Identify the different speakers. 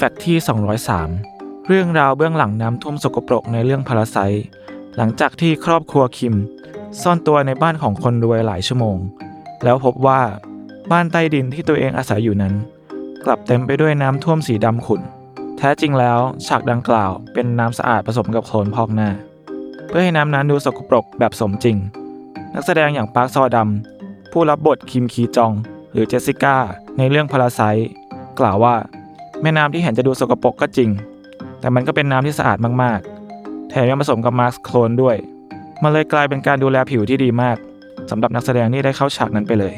Speaker 1: fact ที่ 203 เรื่องราวเบื้องหลังน้ำท่วมสกปรกในเรื่อง Parasite หลังจากที่ครอบครัวคิม ซ่อนตัวในบ้านของคนรวยหลายชั่วโมง แล้วพบว่าบ้านใต้ดินที่ตัวเองอาศัยอยู่นั้น กลับเต็มไปด้วยน้ำท่วมสีดำขุ่น แท้จริงแล้วฉากดังกล่าวเป็นน้ำสะอาดผสมกับโคลนพอกหน้า เพื่อให้น้ำนั้นดูสกปรกแบบสมจริง นักแสดงอย่างปาร์คโซดัมผู้รับบทคิมคีจอง หรือเจสสิก้าในเรื่องพาราไซกล่าวว่า แม่น้ำที่เห็นจะดูสกปรกก็จริง แต่มันก็เป็นน้ำที่สะอาดมากๆ แถมยังผสมกับมาสก์โคลนด้วย มันเลยกลายเป็นการดูแลผิวที่ดีมากสำหรับนักแสดงนี่ได้เข้าฉากนั้นไปเลย